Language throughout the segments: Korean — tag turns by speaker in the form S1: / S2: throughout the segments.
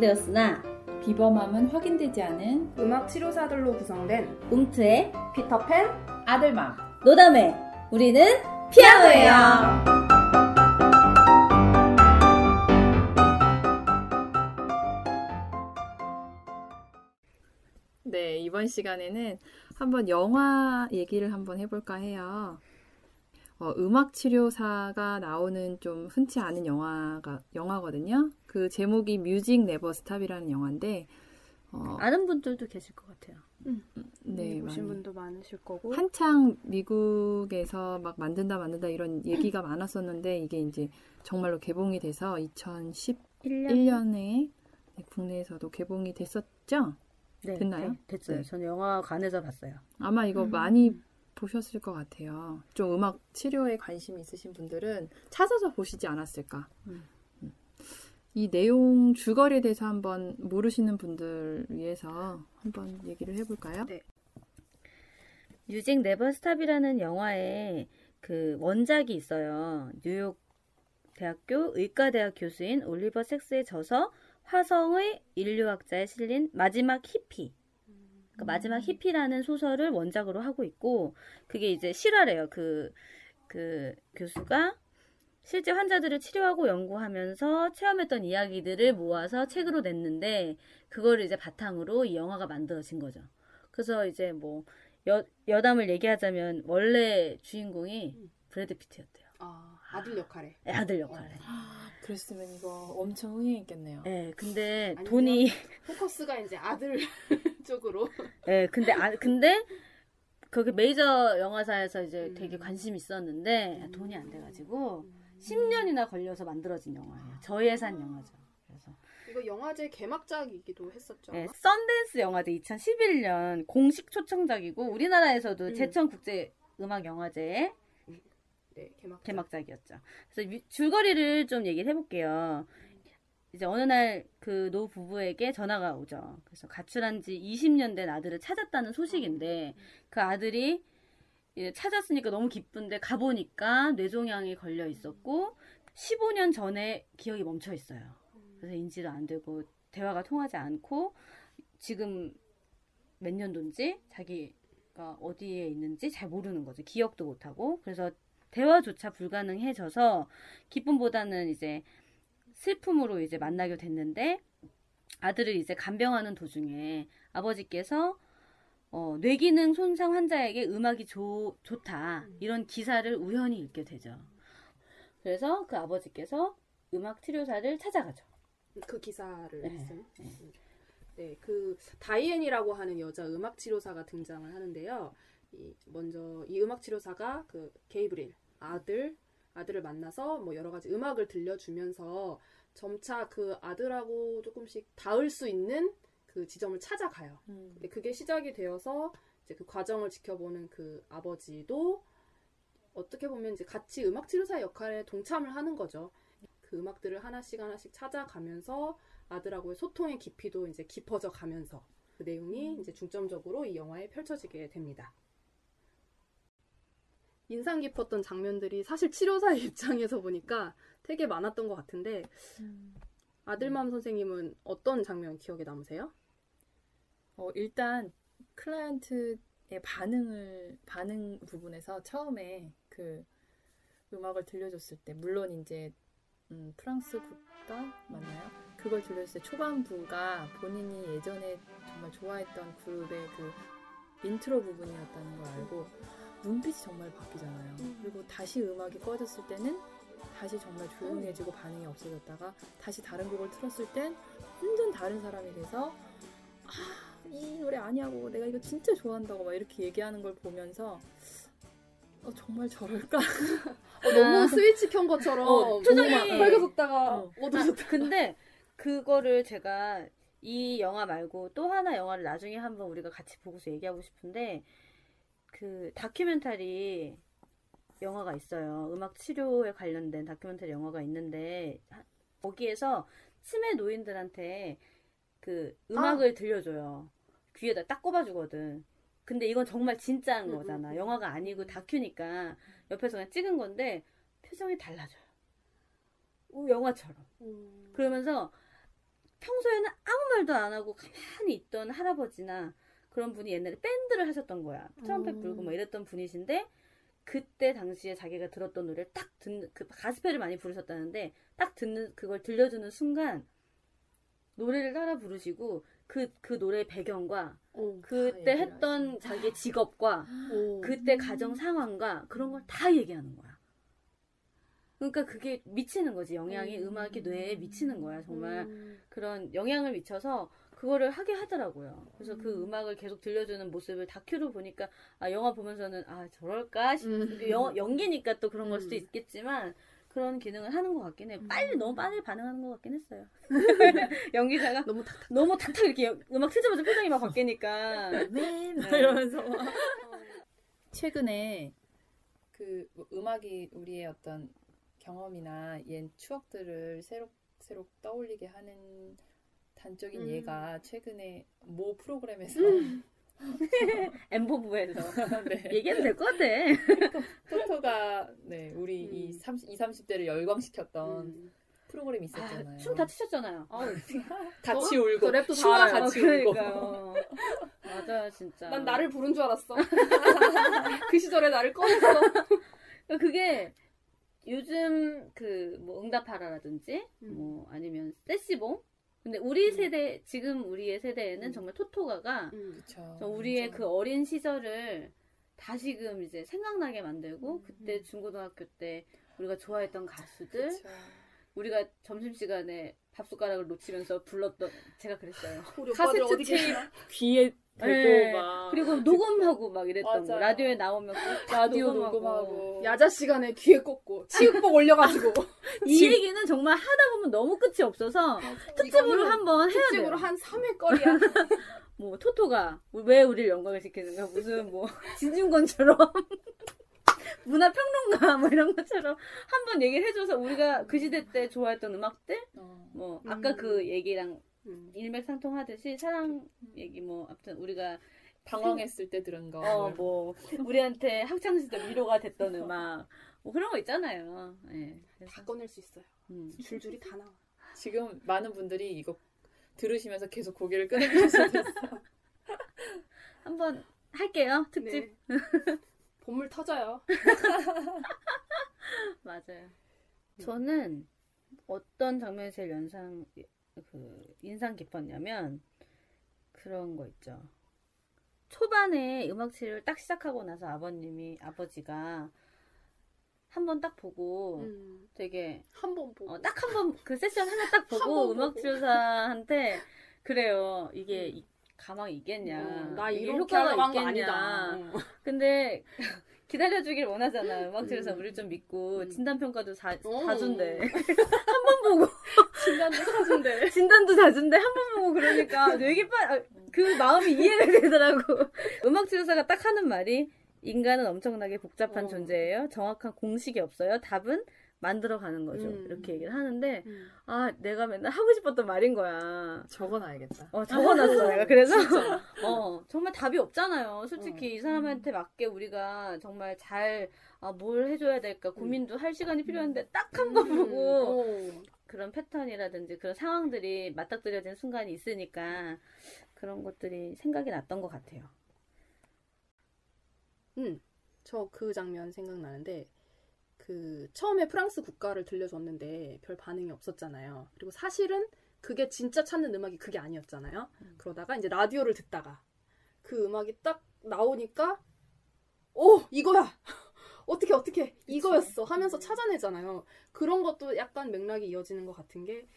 S1: 입증되었으나
S2: 비범함은 확인되지 않은
S3: 음악 치료사들로 구성된
S1: 움트의
S3: 피터팬
S2: 아들맘
S1: 노담회 우리는 피아노예요.
S2: 네, 이번 시간에는 한번 영화 얘기를 한번 해볼까 해요. 어, 음악 치료사가 나오는 좀 흔치 않은 영화가 영화거든요. 그 제목이 Music Never Stop이라는 영화인데 어,
S1: 아는 분들도 계실 것 같아요.
S2: 네,
S3: 보신
S2: 많이.
S3: 분도 많으실 거고
S2: 한창 미국에서 막 만든다 만든다 이런 얘기가 많았었는데 이게 이제 정말로 개봉이 돼서 2011년에
S1: 1년?
S2: 국내에서도 개봉이 됐었죠.
S1: 네,
S2: 됐나요?
S1: 네, 됐어요.
S2: 네.
S1: 저는 영화관에서 봤어요.
S2: 아마 이거 많이 보셨을 것 같아요. 좀 음악 치료에 관심이 있으신 분들은 찾아서 보시지 않았을까.
S1: 음.
S2: 음. 이 내용 줄거리에 대해서 한번 모르시는 분들 위해서 한번 얘기를 해볼까요?
S3: 네.
S1: Music Never Stop이라는 영화에 그 원작이 있어요. 뉴욕 대학교 의과대학 교수인 올리버 섹스의 저서 화성의 인류학자에 실린 마지막 히피. 그러니까 마지막 히피라는 소설을 원작으로 하고 있고 그게 이제 실화래요. 그, 그 교수가 실제 환자들을 치료하고 연구하면서 체험했던 이야기들을 모아서 책으로 냈는데 그거를 이제 바탕으로 이 영화가 만들어진 거죠. 그래서 이제 뭐 여, 여담을 얘기하자면 원래 주인공이 브래드 피트였대요.
S3: 아, 아들 역할에
S1: 아들 역할에.
S2: 그랬으면 이거 엄청 흥행했겠네요.
S1: 예, 근데
S3: 아니면-
S1: 돈이
S3: 포커스가 이제 아들 쪽으로
S1: 예, 근데 아 근데 거기 메이저 영화사에서 이제
S3: 음.
S1: 되게 관심이 있었는데
S3: 음.
S1: 돈이 안 돼가지고 10년이나 걸려서 만들어진 영화예요. 저예산 영화죠. 그래서
S3: 이거 영화제 개막작이기도 했었죠.
S1: 예, 썬댄스 영화제 2011년 공식 초청작이고 우리나라에서도
S3: 음.
S1: 제천 국제 음악 영화제
S3: 네, 개막.
S1: 개막작이었죠. 그래서 유- 줄거리를 좀 얘기를 해볼게요. 이제 어느 날 그 노 부부에게 전화가 오죠. 그래서 가출한 지 20년 된 아들을 찾았다는 소식인데 그 아들이 이제 찾았으니까 너무 기쁜데 가보니까 뇌종양에 걸려 있었고 15년 전에 기억이 멈춰 있어요. 그래서 인지도 안 되고 대화가 통하지 않고 지금 몇 년도인지 자기가 어디에 있는지 잘 모르는 거죠. 기억도 못 하고 그래서 대화조차 불가능해져서 기쁨보다는 이제 슬픔으로 이제 만나게 됐는데 아들을 이제 간병하는 도중에 아버지께서 어, 뇌기능 손상 환자에게 음악이 좋, 좋다 이런 기사를 우연히 읽게 되죠. 그래서 그 아버지께서 음악 치료사를 찾아가죠.
S3: 그 기사를
S1: 네,
S3: 쓴. 네, 그 다이앤이라고 하는 여자 음악 치료사가 등장을 하는데요. 이 먼저 이 음악 치료사가 그 게이브릴 아들 아들을 만나서 뭐 여러 가지 음악을 들려주면서 점차 그 아들하고 조금씩 닿을 수 있는 그 지점을 찾아가요. 근데 그게 시작이 되어서 이제 그 과정을 지켜보는 그 아버지도 어떻게 보면 이제 같이 음악 치료사 역할에 동참을 하는 거죠. 그 음악들을 하나씩 하나씩 찾아가면서 아들하고의 소통의 깊이도 이제 깊어져 가면서 그 내용이 이제 중점적으로 이 영화에 펼쳐지게 됩니다. 인상 깊었던 장면들이 사실 치료사의 입장에서 보니까 되게 많았던 것 같은데 아들맘 선생님은 어떤 장면 기억에 남으세요?
S2: 어, 일단 클라이언트의 반응을 반응 부분에서 처음에 그 음악을 들려줬을 때 물론 이제 음, 프랑스 국가 맞나요? 그걸 들려줬을 때 초반부가 본인이 예전에 정말 좋아했던 그룹의 그 인트로 부분이었다는 걸 알고 눈빛이 정말 바뀌잖아요. 그리고 다시 음악이 꺼졌을 때는 다시 정말 조용해지고 반응이 없어졌다가 다시 다른 곡을 틀었을 땐 완전 다른 사람이 돼서 아, 이 노래 아니냐고 내가 이거 진짜 좋아한다고 막 이렇게 얘기하는 걸 보면서 어, 정말 저럴까?
S3: 어, 너무 스위치 켠 것처럼
S1: 어, 표정이-
S3: 막 밝아졌다가
S2: 어.
S3: 어두워졌다.
S1: 근데 그거를 제가 이 영화 말고 또 하나 영화를 나중에 한번 우리가 같이 보고서 얘기하고 싶은데 그 다큐멘터리 영화가 있어요. 음악 치료에 관련된 다큐멘터리 영화가 있는데 하- 거기에서 치매 노인들한테 그 음악을 들려줘요. 귀에다 딱 꼽아주거든. 근데 이건 정말 진짜인
S3: 음,
S1: 거잖아.
S3: 음, 음.
S1: 영화가 아니고 다큐니까 옆에서 그냥 찍은 건데 표정이 달라져요. 오, 영화처럼.
S3: 음.
S1: 그러면서 평소에는 아무 말도 안 하고 가만히 있던 할아버지나 그런 분이 옛날에 밴드를 하셨던 거야. 트럼펫
S3: 음.
S1: 불고 뭐 이랬던 분이신데 그때 당시에 자기가 들었던 노래를 딱 듣는 그 가스펠을 많이 부르셨다는데 딱 듣는 그걸 들려주는 순간 노래를 따라 부르시고 그 그 노래 배경과
S3: 오,
S1: 그때 했던 자기의 직업과
S3: 오.
S1: 그때 가정 상황과 그런 걸 다 얘기하는 거야. 그러니까 그게 미치는 거지. 영향이
S3: 음.
S1: 음악이 뇌에 미치는 거야. 정말
S3: 음.
S1: 그런 영향을 미쳐서 그거를 하게 하더라고요. 그래서 그
S3: 음.
S1: 음악을 계속 들려주는 모습을 다큐로 보니까 아 영화 보면서는 아 저럴까 싶
S3: 음.
S1: 영, 연기니까 또 그런 걸 수도
S3: 음.
S1: 있겠지만 그런 기능을 하는 것 같긴 해.
S2: 음.
S1: 빨리 너무 빨리 반응하는 것 같긴 했어요. 연기자가
S3: 너무 탁탁.
S1: 너무 탁탁 이렇게 여- 음악 틀자마자 표정이 막 바뀌니까
S2: 네,
S1: 네.
S2: 이러면서 막. 최근에 그뭐 음악이 우리의 어떤 경험이나 옛 추억들을 새록새록 떠올리게 하는 단적인
S3: 음.
S2: 예가 최근에 모 프로그램에서
S1: 엠보부에서
S2: 네.
S1: 얘기해도 될 것 같아.
S2: 토토가 네 우리 이
S3: 음.
S2: 30, 20, 30대를 열광시켰던
S3: 음.
S2: 프로그램이
S1: 아,
S2: 있었잖아요.
S1: 춤다 추셨잖아요.
S3: 아우,
S2: 같이
S3: 또-
S2: 울고
S3: 또 랩도 다
S2: 춤과. 같이 울고
S1: 그러니까요. 맞아요, 진짜.
S3: 난 나를 부른 줄 알았어. 그 시절에 나를 꺼냈어.
S1: 그러니까 그게 요즘 그 뭐 응답하라라든지
S3: 음.
S1: 뭐 아니면 세시봉 근데 우리
S3: 음.
S1: 세대 지금 우리의 세대에는
S3: 음.
S1: 정말 토토가가
S3: 음.
S1: 우리의. 그 어린 시절을 다시금 이제 생각나게 만들고
S2: 음.
S1: 그때 중고등학교 때 우리가 좋아했던 가수들
S2: 그쵸.
S1: 우리가 점심시간에 밥숟가락을 놓치면서 불렀던 제가 그랬어요.
S2: 카세트 테이프? 귀에 대고
S1: 네.
S2: 막
S1: 그리고 녹음하고 막 이랬던 거
S2: 맞아요.
S1: 라디오에 나오면 꼭
S2: 라디오
S1: 녹음하고.
S3: 야자 시간에 귀에 꽂고 치읓복 올려가지고
S1: 이
S2: 집-
S1: 얘기는 정말 하다 보면 너무 끝이 없어서 특집으로 한번 해야 돼요.
S3: 특집으로 한 3회 거리야.
S1: 뭐 토토가 왜 우리를 영광을 시키는가 무슨 뭐 진중권처럼 문화 평론가 뭐 이런 것처럼 한번 얘기를 해줘서 우리가 그 시대 때 좋아했던 음악들
S2: 어.
S1: 뭐 아까
S3: 음.
S1: 그 얘기랑
S3: 음.
S1: 일맥상통하듯이 사랑 얘기 뭐 아무튼 우리가
S2: 방황했을 때 들은 거.
S1: 어 뭐 우리한테 학창 시절 위로가 됐던 음악 뭐 그런 거 있잖아요. 예. 그래서,
S3: 다 꺼낼 수 있어요.
S1: 음.
S3: 줄줄이 다 나와.
S2: 지금 많은 분들이 이거 들으시면서 계속 고개를 끄덕이셔서
S1: 한번 할게요 특집
S3: 네. 본물 터져요.
S1: 맞아요. 저는 어떤 장면이 제일 연상 그 인상 깊었냐면 그런 거 있죠. 초반에 음악 치료를 딱 시작하고 나서 아버님이 아버지가 한 번 딱 보고
S3: 음.
S1: 되게
S3: 한 번 보고.
S1: 딱한 번 그 세션 하나 딱 보고. 음악 치료사한테 그래요. 이게
S3: 음.
S1: 이- 가망이 있겠냐.
S3: 어, 나
S1: 이게
S3: 이렇게
S1: 효과가 있겠냐.
S3: 아니다. 어.
S1: 근데 기다려주길 원하잖아요. 음악 치료사
S3: 음.
S1: 우리 좀 믿고
S3: 음.
S1: 진단 평가도 다,
S3: 어.
S1: 다 준대. 한 번 보고
S3: 진단도 사준대.
S1: 진단도 다 준대. 한 번 보고 그러니까 되게 빨, 아, 그 마음이 이해가 되더라고. 음악 치료사가 딱 하는 말이 인간은 엄청나게 복잡한
S3: 어.
S1: 존재예요. 정확한 공식이 없어요. 답은 만들어가는 거죠.
S3: 음.
S1: 이렇게 얘기를 하는데
S3: 음.
S1: 아 내가 맨날 하고 싶었던 말인 거야.
S2: 적어놔야겠다.
S1: 어 적어놨어 내가 그래서. 어 정말 답이 없잖아요. 솔직히
S3: 어.
S1: 이 사람한테 맞게 우리가 정말 잘 아, 뭘 해줘야 될까 고민도 할 시간이 필요한데 딱한번 보고
S3: 어.
S1: 그런 패턴이라든지 그런 상황들이 맞닥뜨려진 순간이 있으니까 그런 것들이 생각이 났던 것 같아요.
S3: 음, 저 그 장면 생각나는데 그 처음에 프랑스 국가를 들려줬는데 별 반응이 없었잖아요. 그리고 사실은 그게 진짜 찾는 음악이 그게 아니었잖아요.
S1: 음.
S3: 그러다가 이제 라디오를 듣다가 그 음악이 딱 나오니까 오 이거야 어떻게 어떻게 이거였어 하면서
S1: 음.
S3: 찾아내잖아요. 그런 것도 약간 맥락이 이어지는 것 같은 게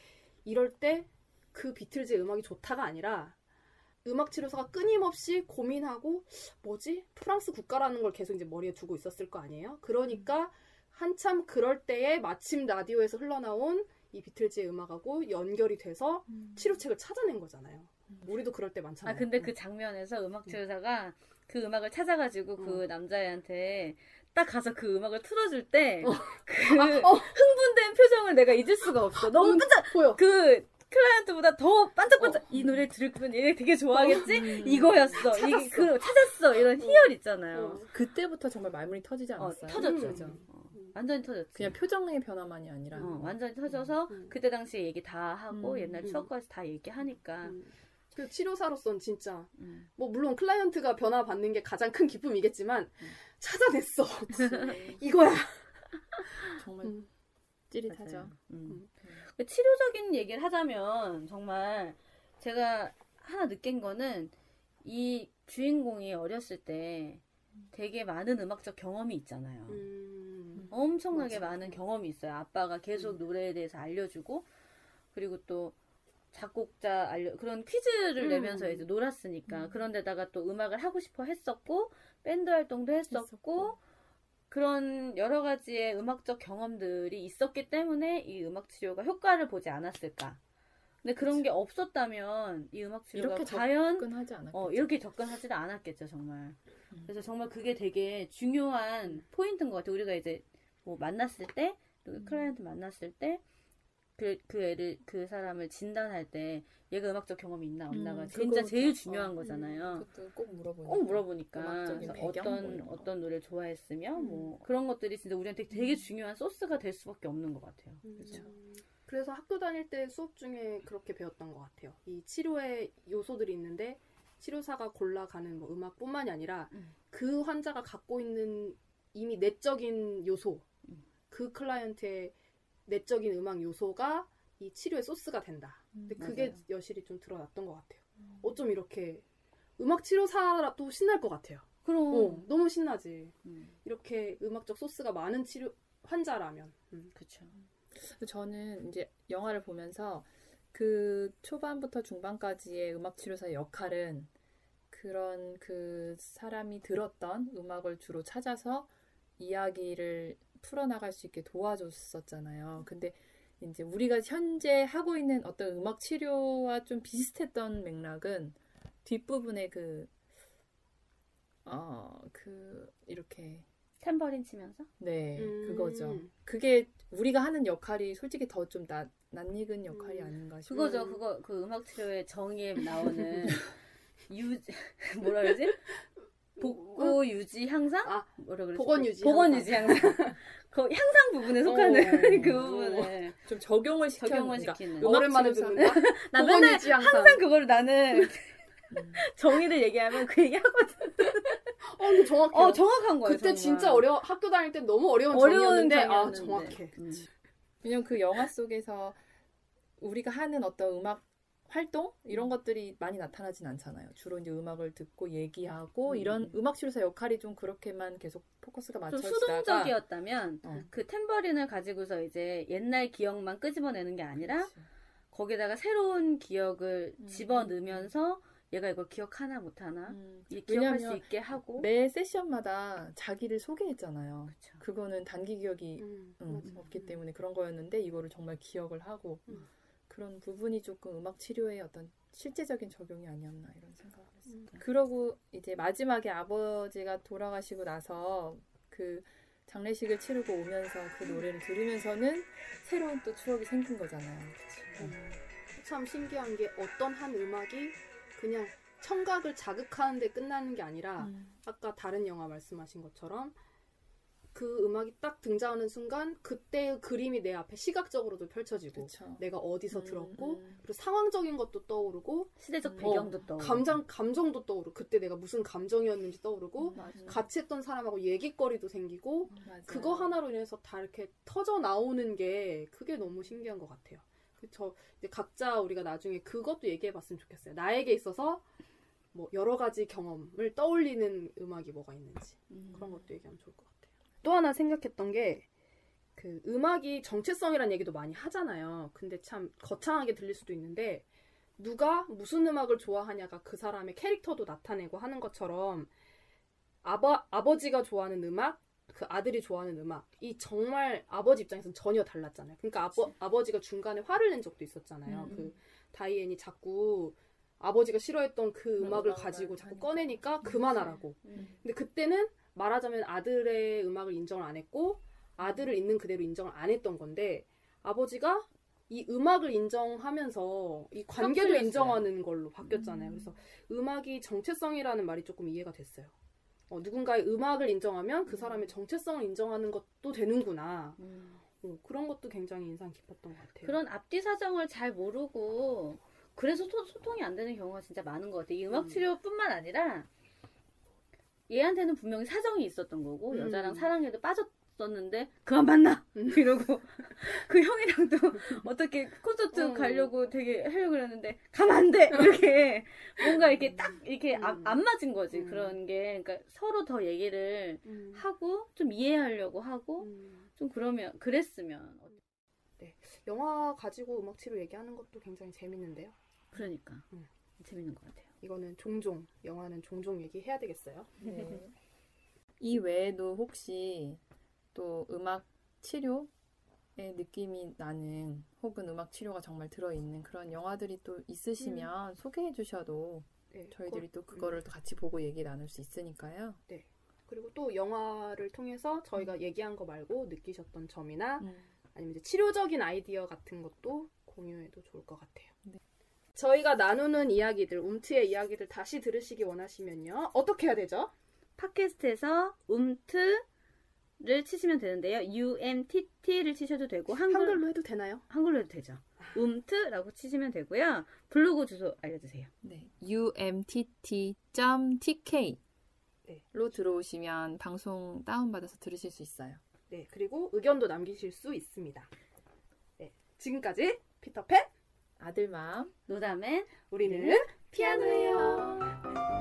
S3: 이럴 때 그 비틀즈의 음악이 좋다가 아니라 음악 치료사가 끊임없이 고민하고 뭐지? 프랑스 국가라는 걸 계속 이제 머리에 두고 있었을 거 아니에요? 그러니까 한참 그럴 때에 마침 라디오에서 흘러나온 이 비틀즈의 음악하고 연결이 돼서 치료책을 찾아낸 거잖아요. 우리도 그럴 때 많잖아요.
S1: 아 근데 그 장면에서 음악 치료사가 그 음악을 찾아가지고 그
S3: 어.
S1: 남자애한테 딱 가서 그 음악을 틀어줄 때그
S3: 어.
S1: 흥분된 표정을 내가 잊을 수가 없어. 너무
S3: 음,
S1: 반짝
S3: 보여.
S1: 그 클라이언트보다 더 반짝반짝 이 노래 들으면 얘네 되게 좋아하겠지?
S2: 음.
S1: 이거였어. 이게
S3: 찾았어.
S1: 그 찾았어. 이런 희열 있잖아요.
S3: 어.
S2: 그때부터 정말 말문이 터지지
S1: 어,
S2: 않았어요?
S1: 터졌죠.
S2: 그죠?
S1: 어.
S3: 음.
S1: 완전히 터졌지.
S2: 그냥 표정의 변화만이 아니라
S1: 어, 완전히 터져서
S3: 음.
S1: 그때 당시에 얘기 다 하고
S2: 음,
S1: 옛날
S3: 음.
S1: 추억까지 다 얘기하니까
S3: 음. 그 치료사로서는 진짜
S1: 음.
S3: 뭐 물론 클라이언트가 변화 받는 게 가장 큰 기쁨이겠지만 찾아냈어 이거야.
S2: 정말
S3: 음.
S2: 찌릿하죠.
S1: 음.
S3: 음.
S1: 그 치료적인 얘기를 하자면 정말 제가 하나 느낀 거는 이 주인공이 어렸을 때 되게 많은 음악적 경험이 있잖아요.
S3: 음.
S1: 엄청나게
S3: 맞아.
S1: 많은 경험이 있어요. 아빠가 계속 노래에 대해서 알려주고 그리고 또 작곡자 알려 그런 퀴즈를
S3: 음.
S1: 내면서 이제 놀았으니까
S2: 음.
S1: 그런데다가 또 음악을 하고 싶어 했었고 밴드 활동도 했었고,
S2: 했었고.
S1: 그런 여러 가지의 음악적 경험들이 있었기 때문에 이 음악 치료가 효과를 보지 않았을까. 근데 그런 게 없었다면 이 음악 치료가
S2: 이렇게
S1: 과연
S2: 접근하지 않았겠죠.
S1: 어, 이렇게 접근하지도 않았겠죠, 정말.
S2: 음.
S1: 그래서 정말 그게 되게 중요한 포인트인 것 같아요. 우리가 이제 뭐 만났을 때, 또
S2: 음.
S1: 클라이언트 만났을 때, 그, 그 애를, 그 사람을 진단할 때, 얘가 음악적 경험이 있나, 없나가
S2: 음,
S1: 진짜. 제일 중요한
S2: 어,
S1: 거잖아요.
S2: 그것도 꼭 물어보니까.
S1: 꼭 물어보니까.
S2: 배경 뭐
S1: 어떤. 어떤 노래를 좋아했으며,
S2: 음.
S1: 뭐, 그런 것들이 진짜 우리한테 되게
S2: 음.
S1: 중요한 소스가 될 수밖에 없는 것 같아요.
S3: 그렇죠.
S2: 음.
S3: 그래서 학교 다닐 때 수업 중에 그렇게 배웠던 것 같아요. 이 치료의 요소들이 있는데 치료사가 골라가는 뭐 음악뿐만이 아니라
S1: 음.
S3: 그 환자가 갖고 있는 이미 내적인 요소,
S1: 음.
S3: 그 클라이언트의 내적인 음악 요소가 이 치료의 소스가 된다. 근데 그게
S1: 맞아요.
S3: 여실히 좀 드러났던 것 같아요.
S2: 음.
S3: 어쩜 이렇게 음악 치료사라도 신날 것 같아요.
S1: 그럼.
S3: 어, 너무 신나지.
S1: 음,
S3: 이렇게 음악적 소스가 많은 치료 환자라면. 음.
S2: 그래서 저는 이제 영화를 보면서 그 초반부터 중반까지의 음악 치료사의 역할은 그런 그 사람이 들었던 음악을 주로 찾아서 이야기를 풀어나갈 수 있게 도와줬었잖아요. 근데 이제 우리가 현재 하고 있는 어떤 음악 치료와 좀 비슷했던 맥락은 뒷부분에 그, 어, 그, 이렇게
S1: 탬버린 치면서?
S2: 네,
S3: 음.
S2: 그거죠. 그게 우리가 하는 역할이 솔직히 더 좀 낯익은 역할이
S3: 음.
S2: 아닌가 싶어요.
S1: 그거죠. 그거 그 음악 치료의 정의에 나오는 유 뭐라 그러지? 복고 유지 향상?
S3: 아,
S1: 뭐라?
S3: 복원 유지
S1: 복원
S3: 향상.
S1: 유지 향상. 그 향상 부분에 속하는
S3: 어.
S1: 그 부분에
S2: 좀 적용을 시켜
S1: 적용을 시키는.
S3: 오랜만에 듣는다.
S1: 나
S3: 복원
S1: 맨날
S3: 유지 항상.
S1: 항상 그거를 나는
S2: 음.
S1: 정의를 얘기하면 그 얘기하거든.
S3: 어, 근데 정확해.
S1: 어 정확한 거예요.
S3: 그때
S1: 정말.
S3: 진짜 어려 학교 다닐 때 너무 어려운
S1: 어려운
S3: 정이었는데 아
S1: 정의였는데.
S3: 정확해.
S1: 음.
S2: 왜냐면 그 영화 속에서 우리가 하는 어떤 음악 활동 이런 것들이 많이 나타나진 않잖아요. 주로 이제 음악을 듣고 얘기하고
S1: 음.
S2: 이런 음악 치료사 역할이 좀 그렇게만 계속 포커스가
S1: 좀
S2: 맞춰지다가
S1: 수동적이었다면
S2: 어.
S1: 그 탬버린을 가지고서 이제 옛날 기억만 끄집어내는 게 아니라
S2: 그렇지.
S1: 거기다가 새로운 기억을
S2: 음.
S1: 집어넣으면서 얘가 이걸 기억하나 못하나
S2: 음.
S1: 이 기억할 수 있게 하고
S2: 매 세션마다 자기를 소개했잖아요.
S1: 그쵸.
S2: 그거는 단기 기억이
S3: 음,
S2: 음. 없기 때문에 그런 거였는데 이거를 정말 기억을 하고
S3: 음.
S2: 그런 부분이 조금 음악 치료의 어떤 실제적인 적용이 아니었나 이런 생각을 했어요.
S3: 음.
S2: 그러고 이제 마지막에 아버지가 돌아가시고 나서 그 장례식을 치르고 오면서 그 노래를 들으면서는 새로운 또 추억이 생긴 거잖아요.
S3: 음. 참 신기한 게 어떤 한 음악이 그냥 청각을 자극하는데 끝나는 게 아니라
S2: 음.
S3: 아까 다른 영화 말씀하신 것처럼 그 음악이 딱 등장하는 순간 그때의 그림이 내 앞에 시각적으로도 펼쳐지고
S2: 그쵸.
S3: 내가 어디서
S2: 음,
S3: 들었고
S2: 음.
S3: 그리고 상황적인 것도 떠오르고
S1: 시대적
S2: 음.
S1: 배경도 떠오르고
S3: 감정 감정도 떠오르고 그때 내가 무슨 감정이었는지 떠오르고
S2: 맞아.
S3: 같이 했던 사람하고 얘기거리도 생기고
S2: 맞아요.
S3: 그거 하나로 인해서 다 이렇게 터져 나오는 게 그게 너무 신기한 것 같아요. 그저 이제 각자 우리가 나중에 그것도 얘기해봤으면 좋겠어요. 나에게 있어서 뭐 여러 가지 경험을 떠올리는 음악이 뭐가 있는지
S1: 음.
S3: 그런 것도 얘기하면 좋을 것 같아요. 또 하나 생각했던 게 그 음악이 정체성이라는 얘기도 많이 하잖아요. 근데 참 거창하게 들릴 수도 있는데 누가 무슨 음악을 좋아하냐가 그 사람의 캐릭터도 나타내고 하는 것처럼 아버, 아버지가 좋아하는 음악, 그 아들이 좋아하는 음악, 이 정말 아버지 입장에서는 전혀 달랐잖아요. 그러니까 아버, 아버지가 중간에 화를 낸 적도 있었잖아요.
S2: 음.
S3: 그 다이앤이 자꾸 아버지가 싫어했던 그 음악을
S2: 음악을
S3: 가지고 자꾸. 꺼내니까 그만하라고.
S1: 음.
S3: 근데 그때는 말하자면 아들의 음악을 인정을 안 했고 아들을 있는 그대로 인정을 안 했던 건데 아버지가 이 음악을 인정하면서 이 관계도. 인정하는 걸로 바뀌었잖아요.
S2: 음.
S3: 그래서 음악이 정체성이라는 말이 조금 이해가 됐어요. 어, 누군가의 음악을 인정하면 그 사람의 정체성을 인정하는 것도 되는구나.
S1: 음.
S3: 어, 그런 것도 굉장히 인상 깊었던 것 같아요.
S1: 그런 앞뒤 사정을 잘 모르고 그래서 소, 소통이 안 되는 경우가 진짜 많은 것 같아요. 이 음악
S3: 음.
S1: 치료뿐만 아니라 얘한테는 분명히 사정이 있었던 거고
S3: 음.
S1: 여자랑 사랑에도 빠졌었는데 그만 만나
S3: 음.
S1: 이러고 그 형이랑도 어떻게 콘서트
S3: 음.
S1: 가려고 되게 하려고 그랬는데 가면 안 돼 이렇게 뭔가 이렇게 딱 이렇게 안,
S3: 음.
S1: 안 맞은 거지
S3: 음.
S1: 그런 게 그러니까 서로 더 얘기를
S3: 음.
S1: 하고 좀 이해하려고 하고
S3: 음.
S1: 좀 그러면 그랬으면
S3: 영화 가지고 음악 치료 얘기하는 것도 굉장히 재밌는데요.
S1: 그러니까
S3: 음.
S1: 재밌는 것 같아요.
S3: 이거는 종종 영화는 종종 얘기해야 되겠어요.
S2: 네. 이 외에도 혹시 또 음악 치료의 느낌이 나는 혹은 음악 치료가 정말 들어있는 그런 영화들이 또 있으시면 소개해 주셔도
S3: 네,
S2: 저희들이 또
S3: 음.
S2: 그거를 또 같이 보고 얘기 나눌 수 있으니까요.
S3: 그리고 또 영화를 통해서 저희가 얘기한 거 말고 느끼셨던 점이나
S2: 음.
S3: 아니면 이제 치료적인 아이디어 같은 것도 공유해도 좋을 것 같아요.
S2: 네.
S3: 저희가 나누는 이야기들, 움트의 이야기들 다시 들으시기 원하시면요. 어떻게 해야 되죠?
S1: 팟캐스트에서 움트를 치시면 되는데요. UMTT를 치셔도 되고 한글,
S3: 한글로 해도 되나요?
S1: 한글로 해도 되죠. 움트라고 치시면 되고요. 블로그 주소 알려주세요.
S2: 네. umtt.tk
S3: 네.
S2: 로 들어오시면 방송 다운받아서 들으실 수 있어요.
S3: 네, 그리고 의견도 남기실 수 있습니다. 네, 지금까지 피터팬,
S2: 아들 마음
S1: 노담엔
S3: 우리는 피아노예요.